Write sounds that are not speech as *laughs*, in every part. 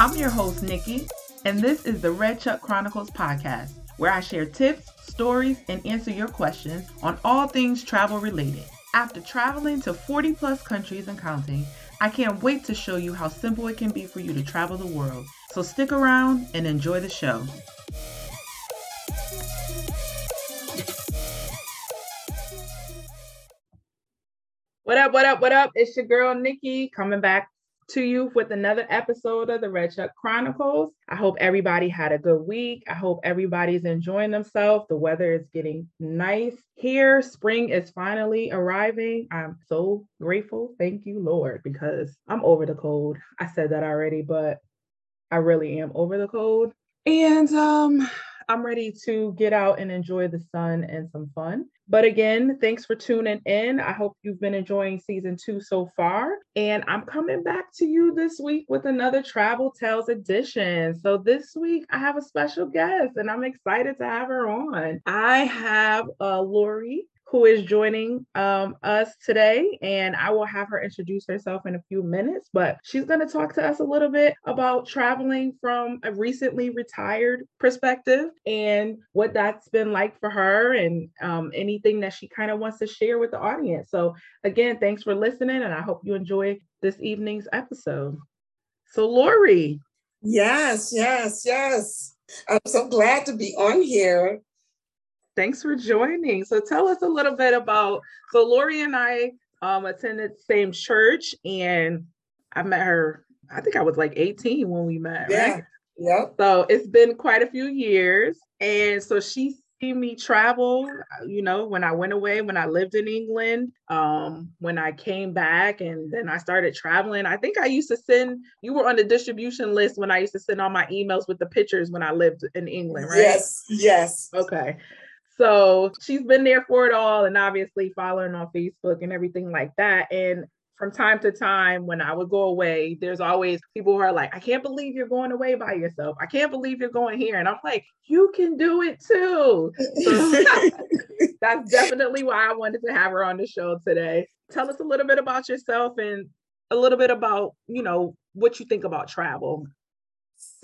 I'm your host, Nikki, and this is the Red Chuck Chronicles podcast, where I share tips, stories, and answer your questions on all things travel related. After traveling to 40 plus countries and counting, I can't wait to show you how simple it can be for you to travel the world. So stick around and enjoy the show. What up, what up, what up? It's your girl Nikki coming back to you with another episode of the Red Chuck Chronicles. I hope everybody had a good week. I hope everybody's enjoying themselves. The weather is getting nice here. Spring is finally arriving. I'm so grateful. Thank you, Lord, because I'm over the cold. I said that already, but I really am over the cold. And um I'm ready to get out and enjoy the sun and some fun. But again, thanks for tuning in. I hope you've been enjoying season two so far. And I'm coming back to you this week with another Travel Tales edition. So this week I have a special guest and I'm excited to have her on. I have uh, Lori who is joining um, us today. And I will have her introduce herself in a few minutes, but she's going to talk to us a little bit about traveling from a recently retired perspective and what that's been like for her and um, anything that she kind of wants to share with the audience. So, again, thanks for listening, and I hope you enjoy this evening's episode. So, Lori. Yes, yes, yes. I'm so glad to be on here. Thanks for joining. So tell us a little bit about. So Lori and I um, attended the same church, and I met her. I think I was like 18 when we met. Yeah. Right? Yep. So it's been quite a few years, and so she seen me travel. You know, when I went away, when I lived in England, um, when I came back, and then I started traveling. I think I used to send. You were on the distribution list when I used to send all my emails with the pictures when I lived in England, right? Yes. Yes. Okay. So she's been there for it all and obviously following on Facebook and everything like that. And from time to time, when I would go away, there's always people who are like, I can't believe you're going away by yourself. I can't believe you're going here. And I'm like, you can do it too. *laughs* That's definitely why I wanted to have her on the show today. Tell us a little bit about yourself and a little bit about, you know, what you think about travel.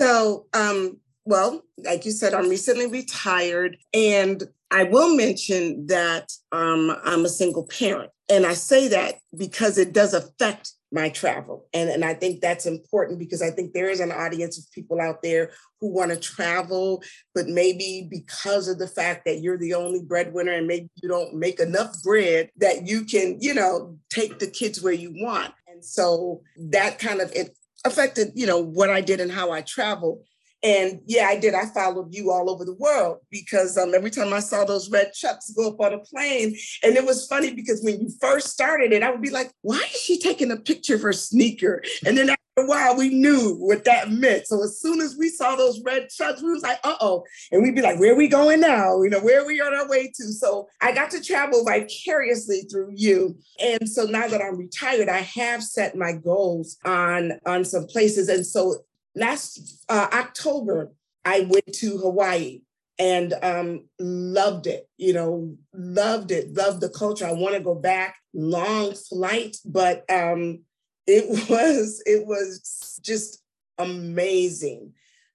So, um, well, like you said, I'm recently retired, and I will mention that um, I'm a single parent. And I say that because it does affect my travel. And, and I think that's important because I think there is an audience of people out there who want to travel, but maybe because of the fact that you're the only breadwinner and maybe you don't make enough bread that you can, you know, take the kids where you want. And so that kind of it affected, you know, what I did and how I travel. And yeah, I did. I followed you all over the world because um, every time I saw those red chucks go up on a plane, and it was funny because when you first started it, I would be like, why is she taking a picture of her sneaker? And then after a while, we knew what that meant. So as soon as we saw those red chucks, we was like, uh-oh. And we'd be like, where are we going now? You know, where are we on our way to? So I got to travel vicariously through you. And so now that I'm retired, I have set my goals on, on some places. And so last uh, October, I went to Hawaii and um, loved it. You know, loved it, loved the culture. I want to go back. Long flight, but um, it *laughs* was it was just amazing.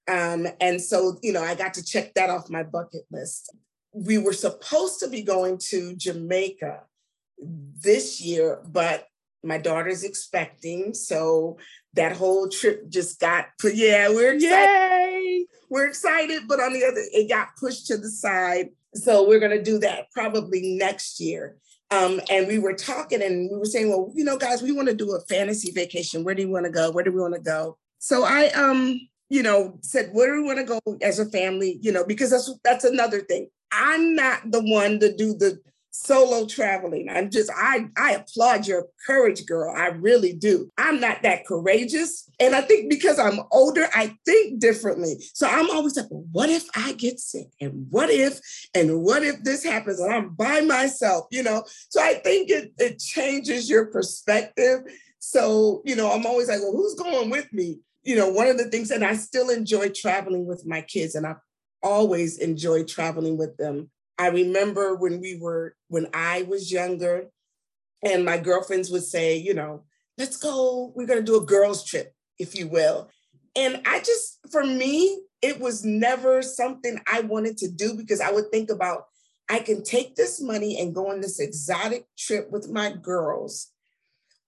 Um, and so, you know, I got to check that off my bucket list. We were supposed to be going to Jamaica this year, but my daughter's expecting. So that whole trip just got put. Yeah, we're excited. Yay! We're excited, but on the other, it got pushed to the side. So we're gonna do that probably next year. Um, and we were talking and we were saying, well, you know, guys, we want to do a fantasy vacation. Where do you want to go? Where do we want to go? So I um, you know, said, where do we want to go as a family? You know, because that's that's another thing. I'm not the one to do the solo traveling. I'm just, I, I applaud your courage, girl. I really do. I'm not that courageous. And I think because I'm older, I think differently. So I'm always like, well, what if I get sick? And what if, and what if this happens and I'm by myself, you know? So I think it, it changes your perspective. So, you know, I'm always like, well, who's going with me? You know, one of the things, and I still enjoy traveling with my kids, and I've always enjoyed traveling with them I remember when we were, when I was younger, and my girlfriends would say, you know, let's go, we're going to do a girls' trip, if you will. and I just, for me, it was never something I wanted to do because I would think about I can take this money and go on this exotic trip with my girls,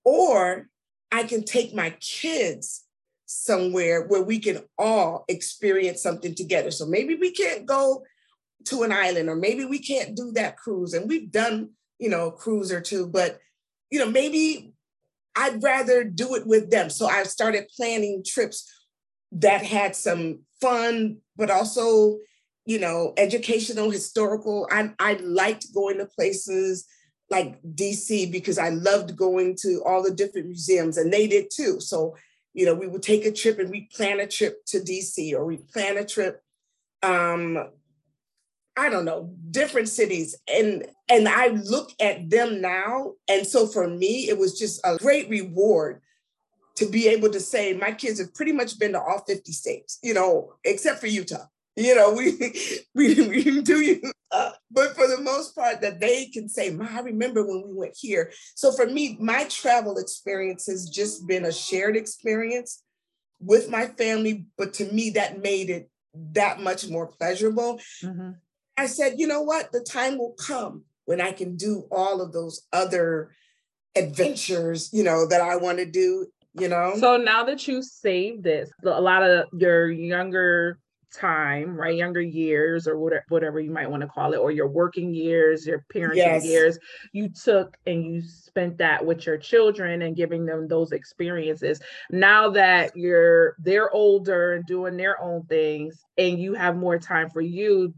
or I can take my kids somewhere where we can all experience something together. So maybe we can't go to an island, or maybe we can't do that cruise. And we've done, you know, a cruise or two, but you know, maybe I'd rather do it with them. So I started planning trips that had some fun, but also, you know, educational, historical. I, I liked going to places like DC because I loved going to all the different museums and they did too. So, you know, we would take a trip and we plan a trip to DC or we plan a trip um I don't know, different cities. And and I look at them now. And so for me, it was just a great reward to be able to say my kids have pretty much been to all 50 states, you know, except for Utah. You know, *laughs* we we, we do Utah, but for the most part, that they can say, "Ma, I remember when we went here." So for me, my travel experience has just been a shared experience with my family, but to me, that made it that much more pleasurable. Mm-hmm. I said, you know what? The time will come when I can do all of those other adventures, you know, that I want to do you know so now that you saved this a lot of your younger time right younger years or whatever, whatever you might want to call it or your working years your parenting yes. years you took and you spent that with your children and giving them those experiences now that you're they're older and doing their own things and you have more time for you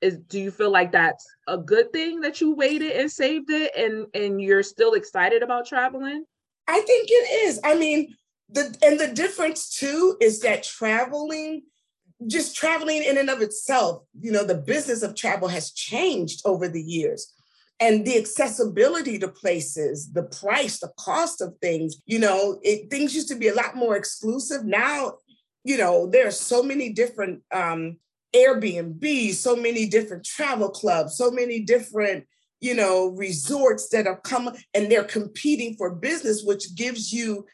is do you feel like that's a good thing that you waited and saved it and and you're still excited about traveling I think it is. I mean, the and the difference too is that traveling, just traveling in and of itself, you know, the business of travel has changed over the years. And the accessibility to places, the price, the cost of things, you know, it, things used to be a lot more exclusive. Now, you know, there are so many different um, Airbnb, so many different travel clubs, so many different you know, resorts that are coming and they're competing for business, which gives you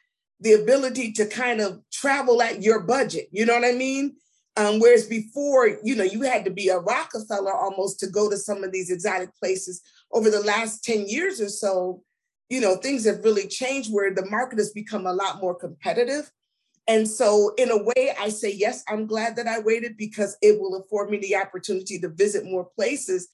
the ability to kind of travel at your budget. You know what I mean? Um, whereas before, you know, you had to be a Rockefeller almost to go to some of these exotic places. Over the last 10 years or so, you know, things have really changed where the market has become a lot more competitive. And so, in a way, I say, yes, I'm glad that I waited because it will afford me the opportunity to visit more places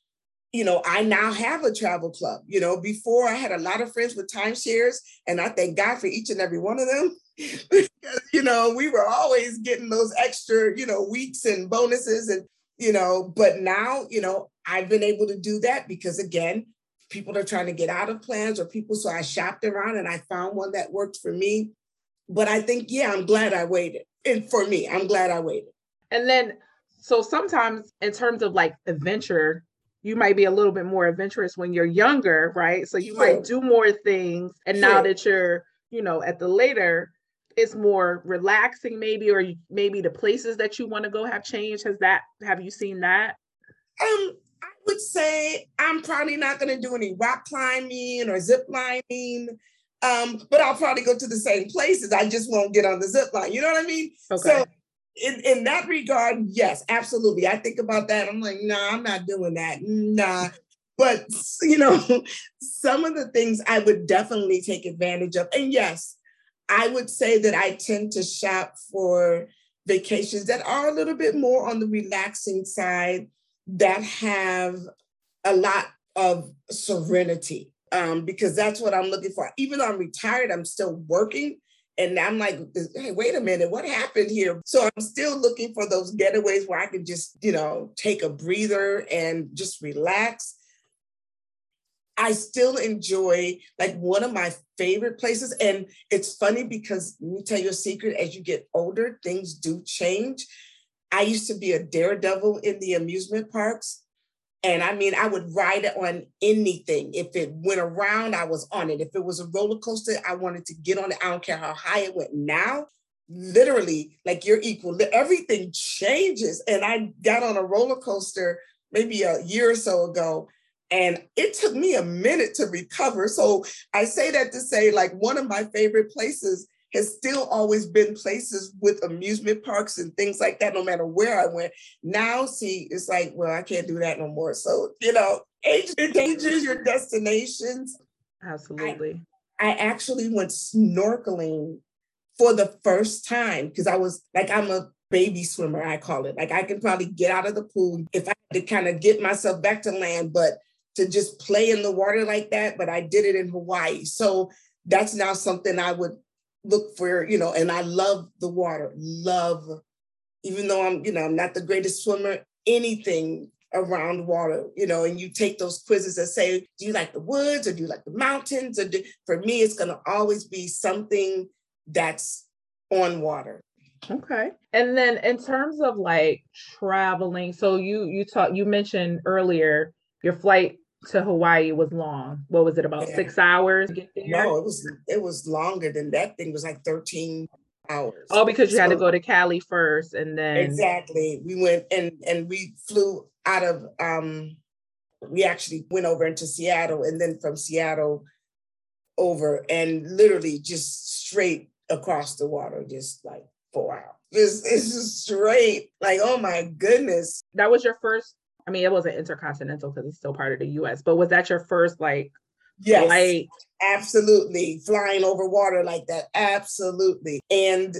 you know, I now have a travel club. You know, before I had a lot of friends with timeshares, and I thank God for each and every one of them. *laughs* you know, we were always getting those extra, you know, weeks and bonuses and, you know, but now, you know, I've been able to do that because again, people are trying to get out of plans or people. So I shopped around and I found one that worked for me. But I think, yeah, I'm glad I waited. And for me, I'm glad I waited. And then, so sometimes in terms of like adventure, you might be a little bit more adventurous when you're younger, right? So you sure. might do more things. And sure. now that you're, you know, at the later, it's more relaxing, maybe, or maybe the places that you want to go have changed. Has that, have you seen that? Um, I would say I'm probably not going to do any rock climbing or zip lining. Um, but I'll probably go to the same places. I just won't get on the zip line. You know what I mean? Okay. So in, in that regard, yes, absolutely. I think about that. I'm like, nah, I'm not doing that. Nah. But *laughs* you know, some of the things I would definitely take advantage of. And yes, I would say that I tend to shop for vacations that are a little bit more on the relaxing side, that have a lot of serenity. Um, because that's what I'm looking for. Even though I'm retired, I'm still working. And I'm like, hey, wait a minute, what happened here? So I'm still looking for those getaways where I can just, you know, take a breather and just relax. I still enjoy like one of my favorite places. And it's funny because let me tell you a secret as you get older, things do change. I used to be a daredevil in the amusement parks. And I mean, I would ride it on anything. If it went around, I was on it. If it was a roller coaster, I wanted to get on it. I don't care how high it went. Now, literally, like you're equal. Everything changes. And I got on a roller coaster maybe a year or so ago. And it took me a minute to recover. So I say that to say, like, one of my favorite places has still always been places with amusement parks and things like that, no matter where I went. Now, see, it's like, well, I can't do that no more. So, you know, age changes your destinations. Absolutely. I, I actually went snorkeling for the first time because I was like, I'm a baby swimmer, I call it. Like I can probably get out of the pool if I had to kind of get myself back to land, but to just play in the water like that. But I did it in Hawaii. So that's now something I would look for, you know, and I love the water, love, even though I'm, you know, I'm not the greatest swimmer, anything around water, you know, and you take those quizzes that say, do you like the woods or do you like the mountains? Or do, for me, it's going to always be something that's on water. Okay. And then in terms of like traveling, so you you talked you mentioned earlier your flight to Hawaii was long. What was it about yeah. six hours? No, it was it was longer than that. Thing was like 13 hours. Oh, because you so, had to go to Cali first and then exactly. We went and and we flew out of um we actually went over into Seattle and then from Seattle over and literally just straight across the water, just like four hours. Just it's just straight. Like, oh my goodness. That was your first I mean, it wasn't intercontinental because it's still part of the US, but was that your first like yes, flight? Absolutely. Flying over water like that. Absolutely. And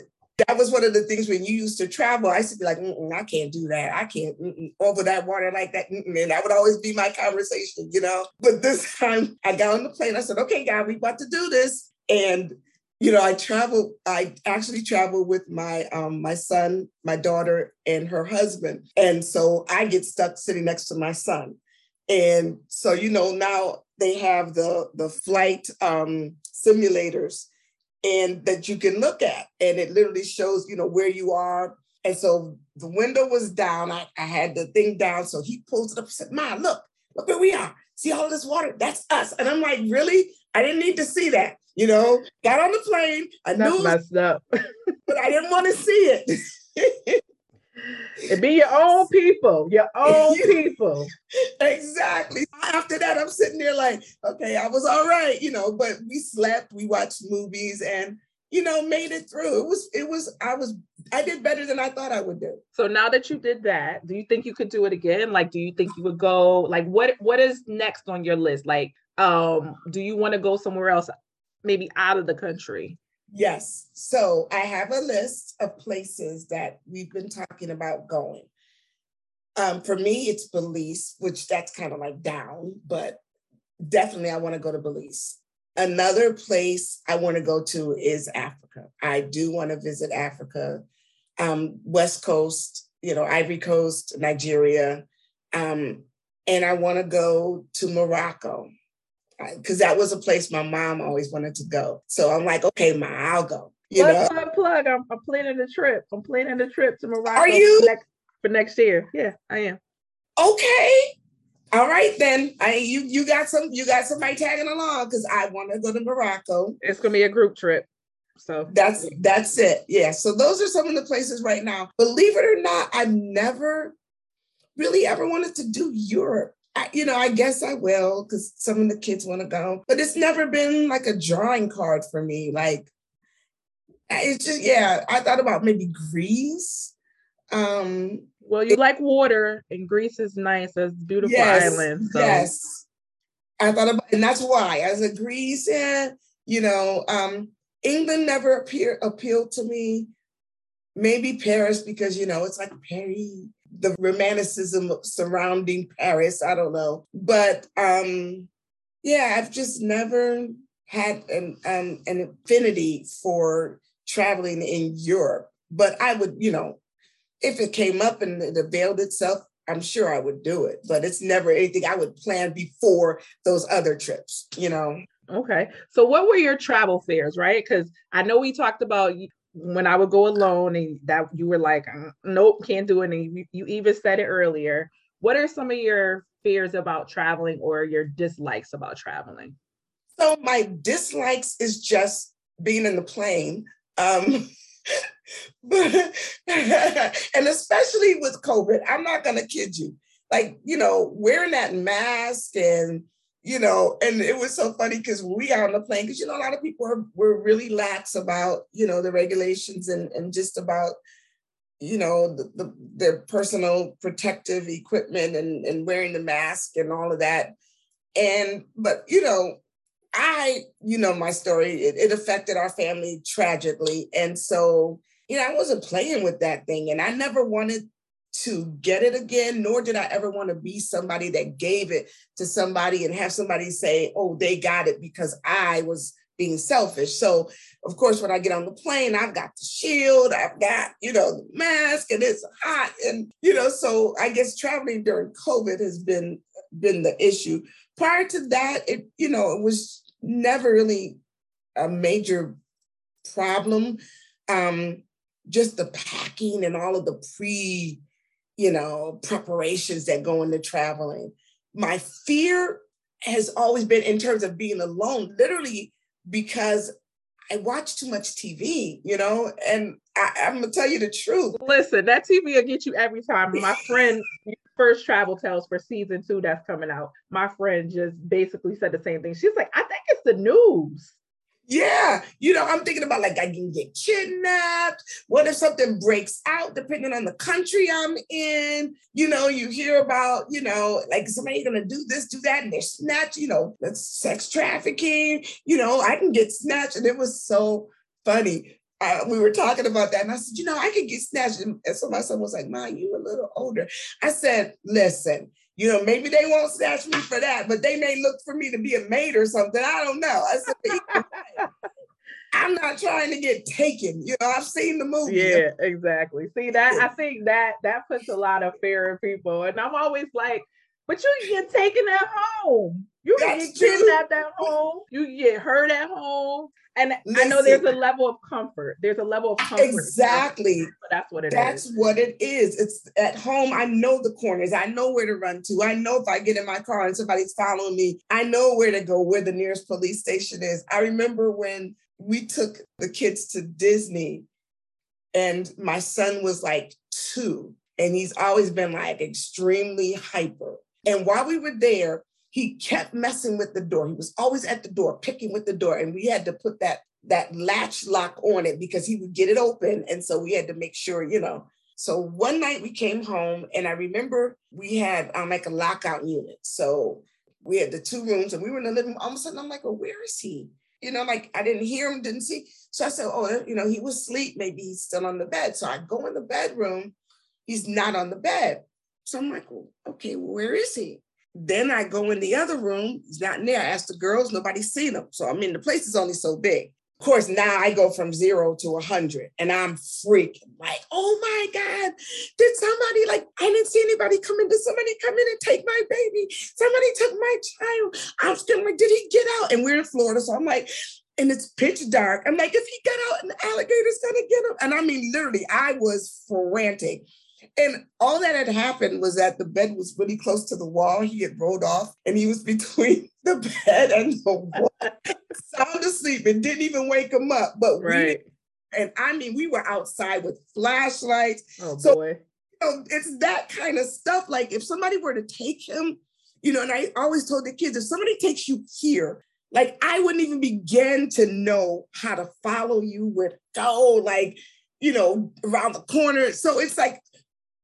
that was one of the things when you used to travel. I used to be like, I can't do that. I can't over that water like that. Mm-mm. And that would always be my conversation, you know. But this *laughs* time I got on the plane. I said, okay, God, we about to do this. And you know, I travel. I actually travel with my um, my son, my daughter, and her husband, and so I get stuck sitting next to my son. And so, you know, now they have the the flight um, simulators, and that you can look at, and it literally shows, you know, where you are. And so the window was down. I, I had the thing down. So he pulls it up and said, Ma, look, look where we are. See all this water? That's us. And I'm like, really? I didn't need to see that. You know, got on the plane. I That's knew messed up. *laughs* but I didn't want to see it. it be your own people, your *laughs* own people. exactly. After that, I'm sitting there like, okay, I was all right, you know, but we slept, we watched movies and you know, made it through. It was, it was, I was, I did better than I thought I would do. So now that you did that, do you think you could do it again? Like, do you think you would go, like, what, what is next on your list? Like, um, do you want to go somewhere else maybe out of the country? Yes. So I have a list of places that we've been talking about going. Um, for me, it's Belize, which that's kind of like down, but definitely I want to go to Belize. Another place I want to go to is Africa. I do want to visit Africa, um, West Coast, you know, Ivory Coast, Nigeria. Um, and I want to go to Morocco because that was a place my mom always wanted to go. So I'm like, okay, ma, I'll go. You plug, know, plug, plug. I'm, I'm planning a trip. I'm planning a trip to Morocco. Are you for next, for next year? Yeah, I am. Okay. All right then. I you you got some you got somebody tagging along because I want to go to Morocco. It's gonna be a group trip. So that's that's it. Yeah. So those are some of the places right now. Believe it or not, I've never really ever wanted to do Europe. I, you know, I guess I will because some of the kids want to go, but it's never been like a drawing card for me. Like, it's just, yeah, I thought about maybe Greece. Um, well, you it, like water, and Greece is nice. It's beautiful yes, island. So. Yes. I thought about, and that's why, as a Greece, yeah, you know, um, England never appear, appealed to me. Maybe Paris because, you know, it's like Paris the romanticism surrounding Paris. I don't know. But um, yeah, I've just never had an, um, an affinity for traveling in Europe. But I would, you know, if it came up and it availed itself, I'm sure I would do it. But it's never anything I would plan before those other trips, you know. Okay. So what were your travel fears, right? Because I know we talked about when I would go alone and that you were like, uh, nope, can't do it. And you, you even said it earlier. What are some of your fears about traveling or your dislikes about traveling? So my dislikes is just being in the plane. Um, *laughs* and especially with COVID, I'm not gonna kid you. Like, you know, wearing that mask and you know, and it was so funny because we got on the plane, because you know, a lot of people are were really lax about, you know, the regulations and, and just about, you know, the, the their personal protective equipment and, and wearing the mask and all of that. And but you know, I, you know, my story, it, it affected our family tragically. And so, you know, I wasn't playing with that thing. And I never wanted to get it again, nor did I ever want to be somebody that gave it to somebody and have somebody say, oh, they got it because I was being selfish. So, of course, when I get on the plane, I've got the shield, I've got, you know, the mask, and it's hot. And, you know, so I guess traveling during COVID has been been the issue. Prior to that, it, you know, it was never really a major problem. Um, just the packing and all of the pre you know, preparations that go into traveling. My fear has always been in terms of being alone, literally because I watch too much TV, you know, and I, am gonna tell you the truth. Listen, that TV will get you every time. My *laughs* friend, first travel tales for season two that's coming out. My friend just basically said the same thing. She's like, I think it's the news. Yeah, you know, I'm thinking about like I can get kidnapped. What if something breaks out, depending on the country I'm in? You know, you hear about, you know, like somebody gonna do this, do that, and they're snatched, you know, that's sex trafficking, you know, I can get snatched. And it was so funny. Uh, we were talking about that, and I said, you know, I could get snatched. And so my son was like, "Mom, you a little older." I said, "Listen, you know, maybe they won't snatch me for that, but they may look for me to be a maid or something. I don't know. I said, *laughs* I'm not trying to get taken. You know, I've seen the movie. Yeah, exactly. See that I think that that puts a lot of fear in people. And I'm always like, but you get taken at home. You That's get kidnapped at home. You get hurt at home. And Listen, I know there's a level of comfort. There's a level of comfort. Exactly. That's what it That's is. what it is. It's at home. I know the corners. I know where to run to. I know if I get in my car and somebody's following me, I know where to go, where the nearest police station is. I remember when we took the kids to Disney and my son was like two and he's always been like extremely hyper. And while we were there, he kept messing with the door. He was always at the door, picking with the door. And we had to put that that latch lock on it because he would get it open. And so we had to make sure, you know. So one night we came home and I remember we had um, like a lockout unit. So we had the two rooms and we were in the living room. All of a sudden I'm like, well, where is he? You know, like I didn't hear him, didn't see. So I said, oh, you know, he was asleep. Maybe he's still on the bed. So I go in the bedroom. He's not on the bed. So I'm like, well, okay, well, where is he? Then I go in the other room, he's not in there. I ask the girls, nobody's seen him. So I mean, the place is only so big. Of course, now I go from zero to a hundred and I'm freaking like, oh my God, did somebody like, I didn't see anybody come in. Did somebody come in and take my baby? Somebody took my child. I'm still like, did he get out? And we're in Florida. So I'm like, and it's pitch dark. I'm like, if he got out an alligator's gonna get him. And I mean, literally, I was frantic. And all that had happened was that the bed was really close to the wall. He had rolled off and he was *laughs* between the bed and the wall, sound asleep and didn't even wake him up. But right. We, and I mean, we were outside with flashlights. Oh so, boy. You know, it's that kind of stuff. Like if somebody were to take him, you know, and I always told the kids, if somebody takes you here, like I wouldn't even begin to know how to follow you, where to oh, go, like, you know, around the corner. So it's like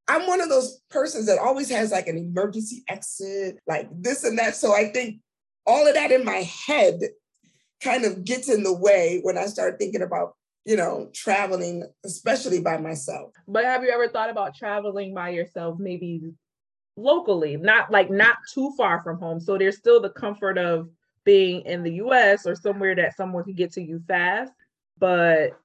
I'm one of those persons that always has like an emergency exit, like this and that. So I think all of that in my head kind of gets in the way when I start thinking about, you know, traveling, especially by myself. But have you ever thought about traveling by yourself, maybe locally, not like not too far from home? So there's still the comfort of being in the US or somewhere that someone can get to you fast, but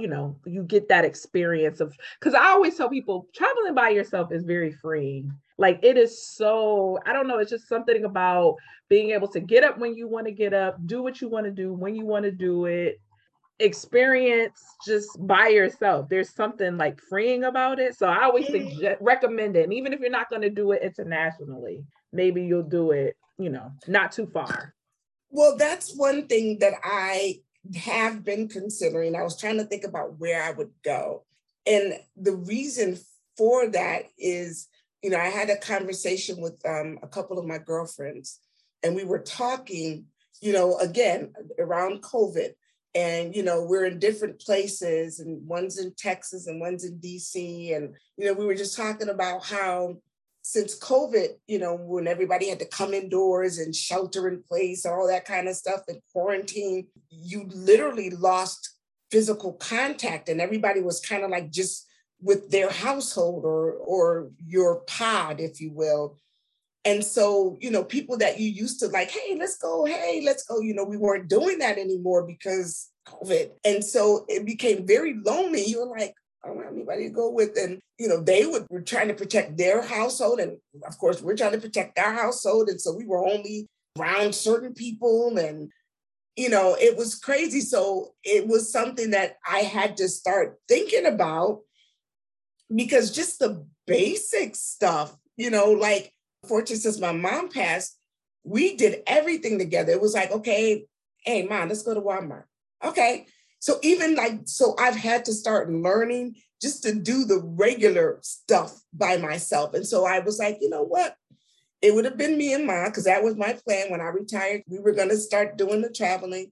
you know, you get that experience of because I always tell people traveling by yourself is very freeing. Like it is so, I don't know, it's just something about being able to get up when you want to get up, do what you want to do when you want to do it, experience just by yourself. There's something like freeing about it. So I always suggest, recommend it. And even if you're not going to do it internationally, maybe you'll do it, you know, not too far. Well, that's one thing that I have been considering. I was trying to think about where I would go. And the reason for that is, you know, I had a conversation with um, a couple of my girlfriends and we were talking, you know, again around COVID. And you know, we're in different places, and one's in Texas and one's in DC. And you know, we were just talking about how since COVID, you know, when everybody had to come indoors and shelter in place, and all that kind of stuff, and quarantine, you literally lost physical contact, and everybody was kind of like just with their household or or your pod, if you will. And so, you know, people that you used to like, hey, let's go, hey, let's go, you know, we weren't doing that anymore because COVID. And so it became very lonely. You were like, I don't have anybody to go with. And, you know, they would, were trying to protect their household. And of course, we're trying to protect our household. And so we were only around certain people. And, you know, it was crazy. So it was something that I had to start thinking about because just the basic stuff, you know, like fortunate since my mom passed, we did everything together. It was like, okay, hey, mom, let's go to Walmart. Okay. So even like, so I've had to start learning just to do the regular stuff by myself. And so I was like, you know what? It would have been me and mom, because that was my plan when I retired. We were going to start doing the traveling.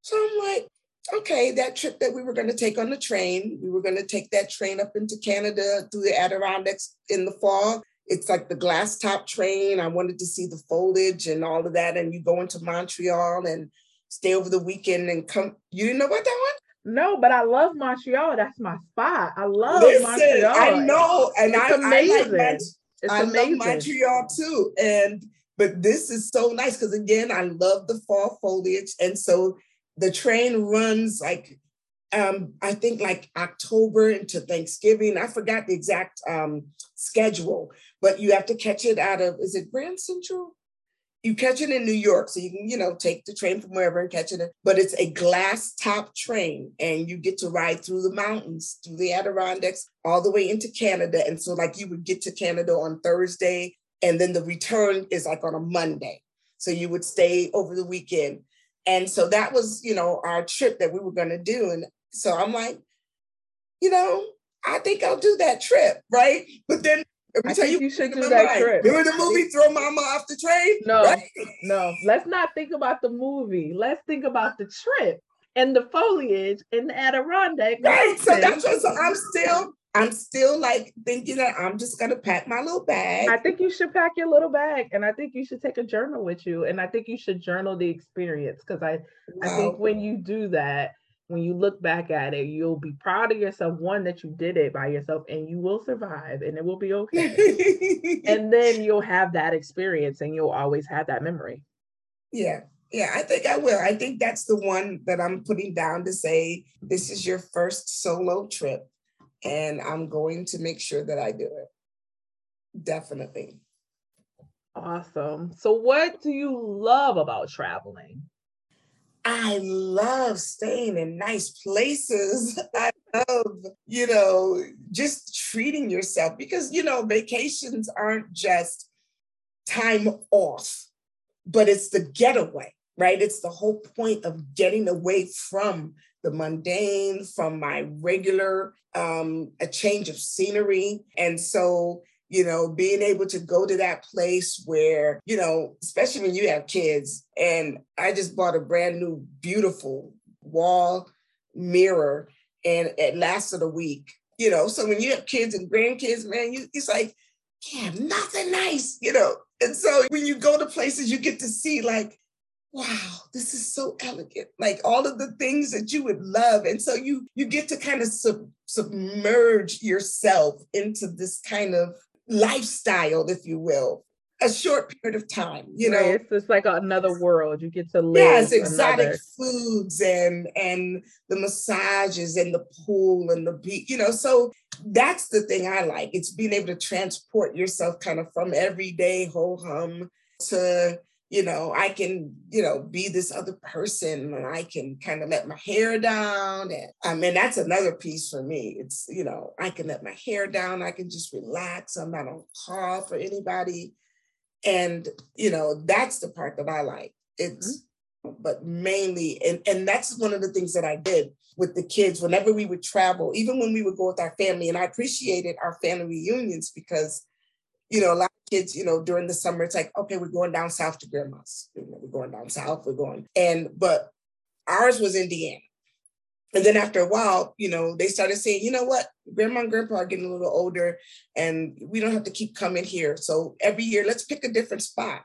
So I'm like, okay, that trip that we were going to take on the train, we were going to take that train up into Canada through the Adirondacks in the fall it's like the glass top train. I wanted to see the foliage and all of that. And you go into Montreal and stay over the weekend and come. You didn't know about that one? No, but I love Montreal. That's my spot. I love Listen, Montreal. I know, and it's I, amazing. I, like it's I amazing. love Montreal too. And but this is so nice because again, I love the fall foliage, and so the train runs like um, I think like October into Thanksgiving. I forgot the exact um, schedule, but you have to catch it out of, is it Grand Central? You catch it in New York, so you can, you know, take the train from wherever and catch it. But it's a glass top train, and you get to ride through the mountains, through the Adirondacks, all the way into Canada. And so, like, you would get to Canada on Thursday, and then the return is like on a Monday. So you would stay over the weekend. And so that was, you know, our trip that we were going to do. And so I'm like, you know, I think I'll do that trip, right? But then let me I tell you, you should do that mind. trip. Remember the movie Throw Mama Off the Train? No, right? no. Let's not think about the movie. Let's think about the trip and the foliage in the Adirondack. Right. So that's what so I'm still I'm still like thinking that I'm just gonna pack my little bag. I think you should pack your little bag, and I think you should take a journal with you, and I think you should journal the experience because I wow. I think when you do that, when you look back at it, you'll be proud of yourself. One, that you did it by yourself and you will survive and it will be okay. *laughs* and then you'll have that experience and you'll always have that memory. Yeah. Yeah, I think I will. I think that's the one that I'm putting down to say this is your first solo trip and I'm going to make sure that I do it. Definitely. Awesome. So, what do you love about traveling? I love staying in nice places. *laughs* I love, you know, just treating yourself because, you know, vacations aren't just time off, but it's the getaway, right? It's the whole point of getting away from the mundane, from my regular, um, a change of scenery. And so you know, being able to go to that place where, you know, especially when you have kids. And I just bought a brand new, beautiful wall mirror and it lasted a week, you know. So when you have kids and grandkids, man, you, it's like, yeah, nothing nice, you know. And so when you go to places, you get to see like, wow, this is so elegant. Like all of the things that you would love. And so you you get to kind of sub, submerge yourself into this kind of lifestyle, if you will, a short period of time. You know, it's just like another world. You get to live. Yes, exotic another... foods and and the massages and the pool and the beach. You know, so that's the thing I like. It's being able to transport yourself kind of from everyday ho hum to you know, I can, you know, be this other person and I can kind of let my hair down. And I mean, that's another piece for me. It's, you know, I can let my hair down. I can just relax. I'm not on call for anybody. And, you know, that's the part that I like. It's, mm-hmm. but mainly, and, and that's one of the things that I did with the kids whenever we would travel, even when we would go with our family. And I appreciated our family reunions because, you know, a lot kids, you know, during the summer, it's like, okay, we're going down south to grandma's. You know, we're going down south, we're going. And, but ours was Indiana. And then after a while, you know, they started saying, you know what, grandma and grandpa are getting a little older and we don't have to keep coming here. So every year, let's pick a different spot.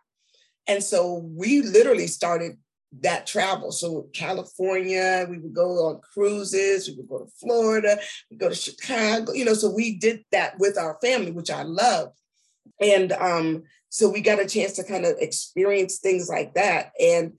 And so we literally started that travel. So California, we would go on cruises, we would go to Florida, we go to Chicago, you know, so we did that with our family, which I loved. And um, so we got a chance to kind of experience things like that. And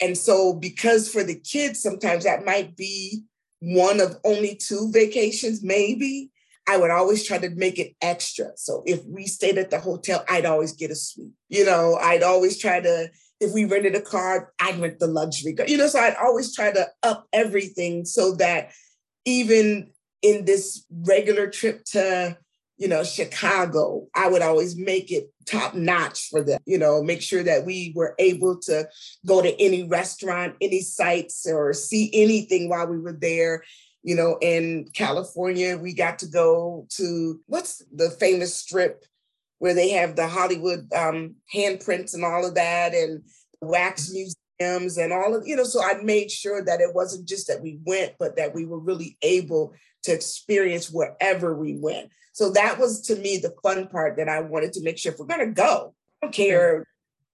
and so because for the kids, sometimes that might be one of only two vacations, maybe. I would always try to make it extra. So if we stayed at the hotel, I'd always get a suite. You know, I'd always try to if we rented a car, I'd rent the luxury car. You know, so I'd always try to up everything so that even in this regular trip to, you know, Chicago, I would always make it top notch for them, you know, make sure that we were able to go to any restaurant, any sites, or see anything while we were there. You know, in California, we got to go to what's the famous strip where they have the Hollywood um, handprints and all of that, and wax museums and all of you know. So I made sure that it wasn't just that we went, but that we were really able to experience wherever we went. So that was to me the fun part that I wanted to make sure if we're going to go, I don't care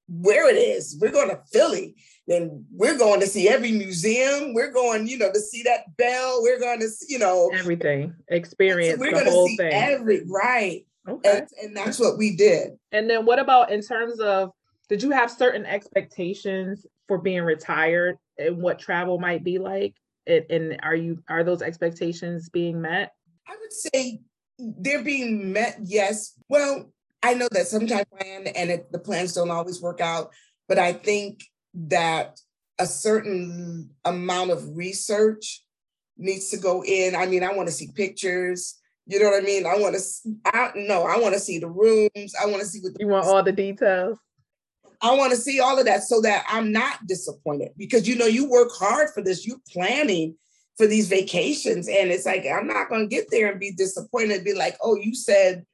where it is, we're going to Philly, then we're going to see every museum. We're going, you know, to see that bell. We're going to, see, you know, everything, experience we're the whole thing. Every right. Okay. And, and that's what we did. And then what about in terms of did you have certain expectations for being retired and what travel might be like? And, and are you are those expectations being met? I would say they're being met, yes. Well, I know that sometimes plan and it, the plans don't always work out, but I think that a certain amount of research needs to go in. I mean, I want to see pictures. You know what I mean? I want to. I no. I want to see the rooms. I want to see what you want all the details. I want to see all of that so that I'm not disappointed because you know you work hard for this. You're planning for these vacations, and it's like I'm not going to get there and be disappointed. Be like, oh, you said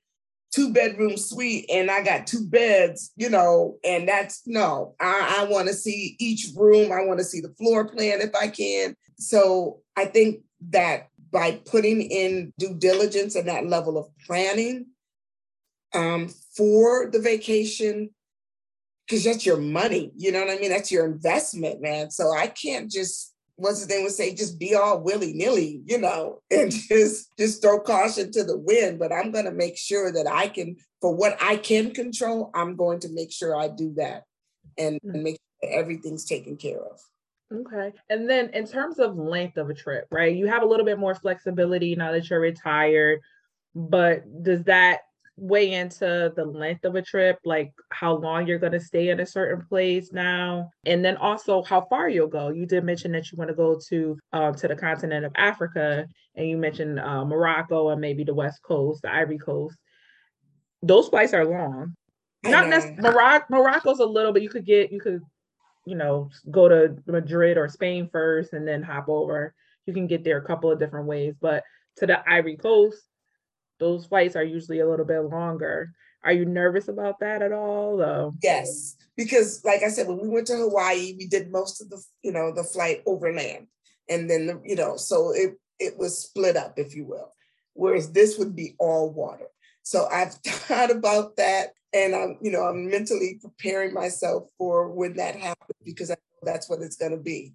two bedroom suite and I got two beds, you know, and that's no. I, I want to see each room. I want to see the floor plan if I can. So I think that by putting in due diligence and that level of planning um, for the vacation, because that's your money, you know what I mean? That's your investment, man. So I can't just what's his name would say, just be all willy nilly, you know, *laughs* and just just throw caution to the wind. But I'm going to make sure that I can, for what I can control, I'm going to make sure I do that, and, and hmm. make sure everything's taken care of. Okay. And then in terms of length of a trip, right? You have a little bit more flexibility now that you're retired, but does that weigh into the length of a trip, like how long you're going to stay in a certain place now, and then also how far you'll go. You did mention that you want to go to um, to the continent of Africa, and you mentioned uh, Morocco and maybe the West Coast, the Ivory Coast. Those flights are long. Not necessarily Morocco. Morocco's a little, but you could get you could you know, go to Madrid or Spain first and then hop over. You can get there a couple of different ways, but to the Ivory Coast, those flights are usually a little bit longer. Are you nervous about that at all? Though? Yes, because like I said, when we went to Hawaii, we did most of the, you know, the flight overland, and then the, you know, so it it was split up, if you will. Whereas this would be all water. So I've *laughs* thought about that and I'm, you know, I'm mentally preparing myself for when that happens because I know that's what it's going to be.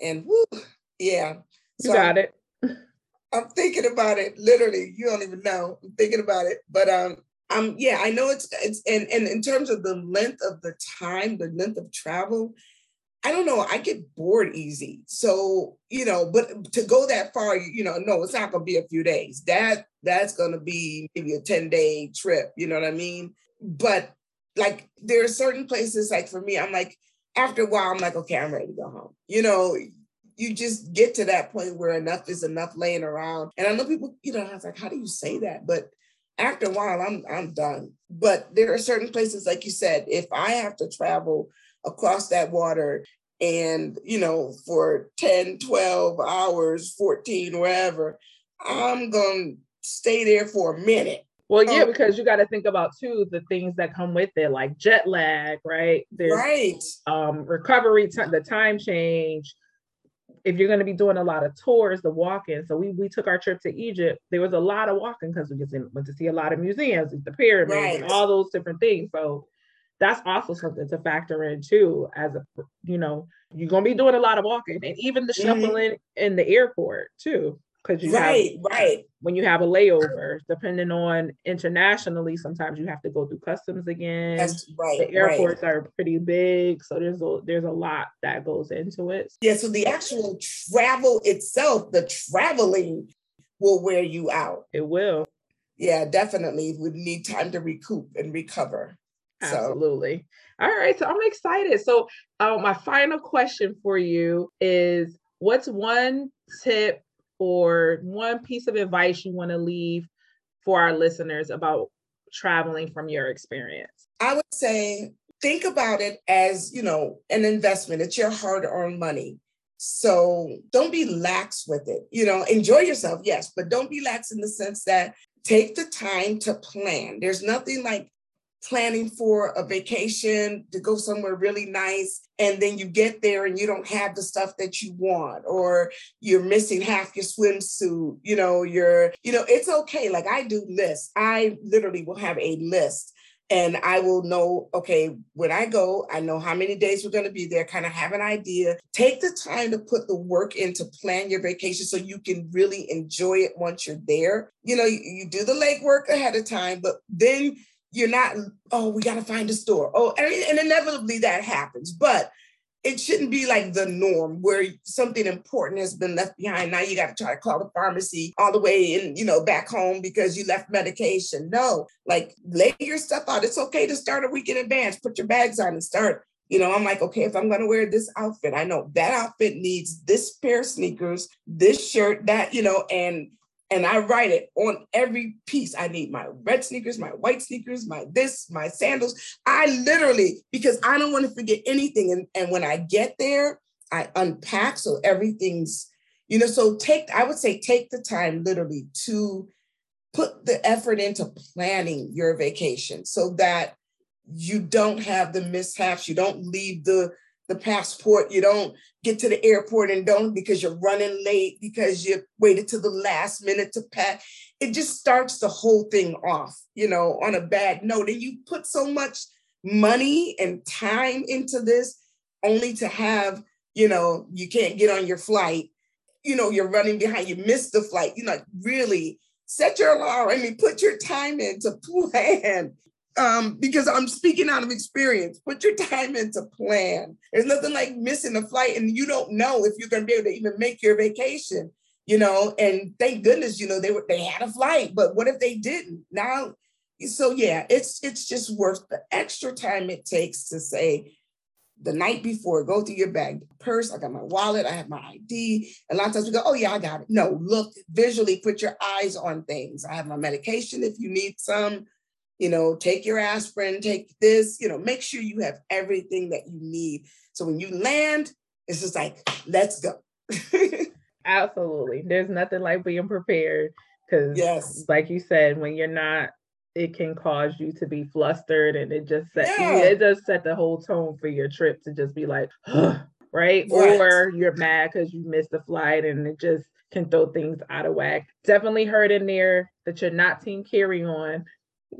And whoo, yeah. So you got it. I'm thinking about it. Literally, you don't even know. I'm thinking about it, but um, um, yeah, I know it's it's and and in terms of the length of the time, the length of travel, I don't know. I get bored easy. So, you know, but to go that far, you know, no, it's not going to be a few days. That that's going to be maybe a 10 day trip. You know what I mean? But like there are certain places, like for me, I'm like, after a while, I'm like, okay, I'm ready to go home. You know, you just get to that point where enough is enough laying around. And I know people, you know, I was like, how do you say that? But after a while, I'm I'm done. But there are certain places, like you said, if I have to travel across that water and you know for 10 12 hours 14 wherever i'm going to stay there for a minute Well, yeah, because you got to think about too the things that come with it, like jet lag, right? There's, right. Um, recovery, t- the time change. If you're going to be doing a lot of tours, the walking. So we we took our trip to Egypt. There was a lot of walking because we just went to see a lot of museums, the pyramids, right. and all those different things. So that's also something to factor in too. As a you know, you're gonna be doing a lot of walking, and even the mm-hmm. shuffling mm-hmm. in the airport too because you right, have, right. When you have a layover, depending on internationally, sometimes you have to go through customs again. That's right. The airports right. are pretty big, so there's a there's a lot that goes into it. Yeah. So the actual travel itself, the traveling, will wear you out. It will. Yeah, definitely. We need time to recoup and recover. Absolutely. So. All right. So I'm excited. So uh, my final question for you is what's one tip or one piece of advice you want to leave for our listeners about traveling from your experience? I would say think about it as, you know, an investment. It's your hard-earned money. So don't be lax with it. You know, enjoy yourself, yes, but don't be lax in the sense that take the time to plan. There's nothing like planning for a vacation to go somewhere really nice and then you get there and you don't have the stuff that you want or you're missing half your swimsuit you know you're you know it's okay. Like i do lists. I literally will have a list and i will know okay when i go i know how many days we're going to be there kind of have an idea. Take the time to put the work in to plan your vacation so you can really enjoy it once you're there. You know you, you do the legwork ahead of time but then you're not, oh, we got to find a store. Oh, and, and inevitably that happens, but it shouldn't be like the norm where something important has been left behind. Now you got to try to call the pharmacy all the way in, you know, back home because you left medication. No, like lay your stuff out. It's okay to start a week in advance. Put your bags on and start. You know, I'm like, okay, if I'm going to wear this outfit, I know that outfit needs this pair of sneakers, this shirt, that, you know, and and I write it on every piece. I need my red sneakers, my white sneakers, my this, my sandals. I literally, because I don't want to forget anything. And, and when I get there, I unpack so everything's, you know, so take, I would say take the time literally to put the effort into planning your vacation so that you don't have the mishaps, you don't leave the the passport. You don't get to the airport and don't because you're running late because you waited to the last minute to pack. It just starts the whole thing off, you know, on a bad note. And you put so much money and time into this only to have, you know, you can't get on your flight. You know, you're running behind, you missed the flight. You know, really set your alarm. I mean, put your time in to *laughs* plan um, because I'm speaking out of experience. Put your *laughs* time into plan. There's nothing like missing a flight and you don't know if you're going to be able to even make your vacation. You know, and thank goodness, you know, they were they had a flight, but what if they didn't? Now, so yeah, it's it's just worth the extra time it takes to say the night before, go through your bag, purse, I got my wallet, I have my ID. A lot of times we go, oh yeah, I got it. No, look visually, put your eyes on things. I have my medication if you need some you know, take your aspirin, take this, you know, make sure you have everything that you need. So when you land, it's just like, let's go. *laughs* Absolutely. There's nothing like being prepared because, yes, like you said, when you're not, it can cause you to be flustered and it just set yeah. it does set the whole tone for your trip to just be like, *gasps* right? right? Or you're mad because you missed the flight and it just can throw things out of whack. Definitely heard in there that you're not team carry on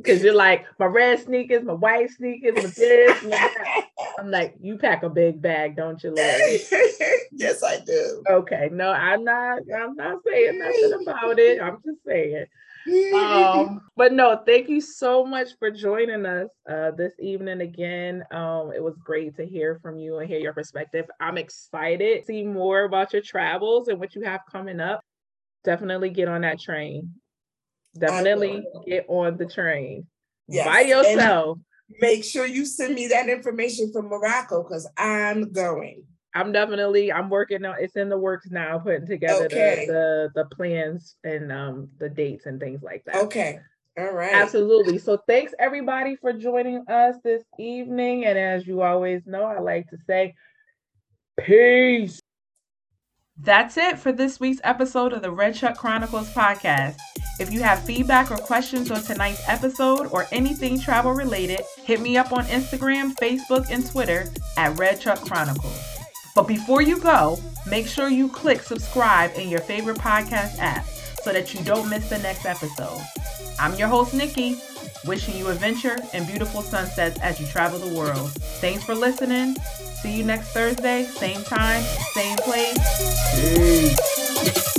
Cause you're like my red sneakers, my white sneakers, my this. My *laughs* I'm like, you pack a big bag, don't you, Lori? *laughs* yes, I do. Okay, no, I'm not. I'm not saying nothing about it. I'm just saying. um, *laughs* but no, thank you so much for joining us uh, this evening again. Um, it was great to hear from you and hear your perspective. I'm excited to see more about your travels and what you have coming up. Definitely get on that train. Definitely get on the train yes. by yourself. And make sure you send me that information from Morocco because I'm going. I'm definitely I'm working on it's in the works now, putting together okay. the, the the plans and um the dates and things like that. Okay. All right. Absolutely. So thanks everybody for joining us this evening. And as you always know, I like to say peace. That's it for this week's episode of the Red Truck Chronicles podcast. If you have feedback or questions on tonight's episode or anything travel related, hit me up on Instagram, Facebook, and Twitter at Red Truck Chronicles. But before you go, make sure you click subscribe in your favorite podcast app so that you don't miss the next episode. I'm your host, Nikki, wishing you adventure and beautiful sunsets as you travel the world. Thanks for listening. See you next Thursday, same time, same place. Peace.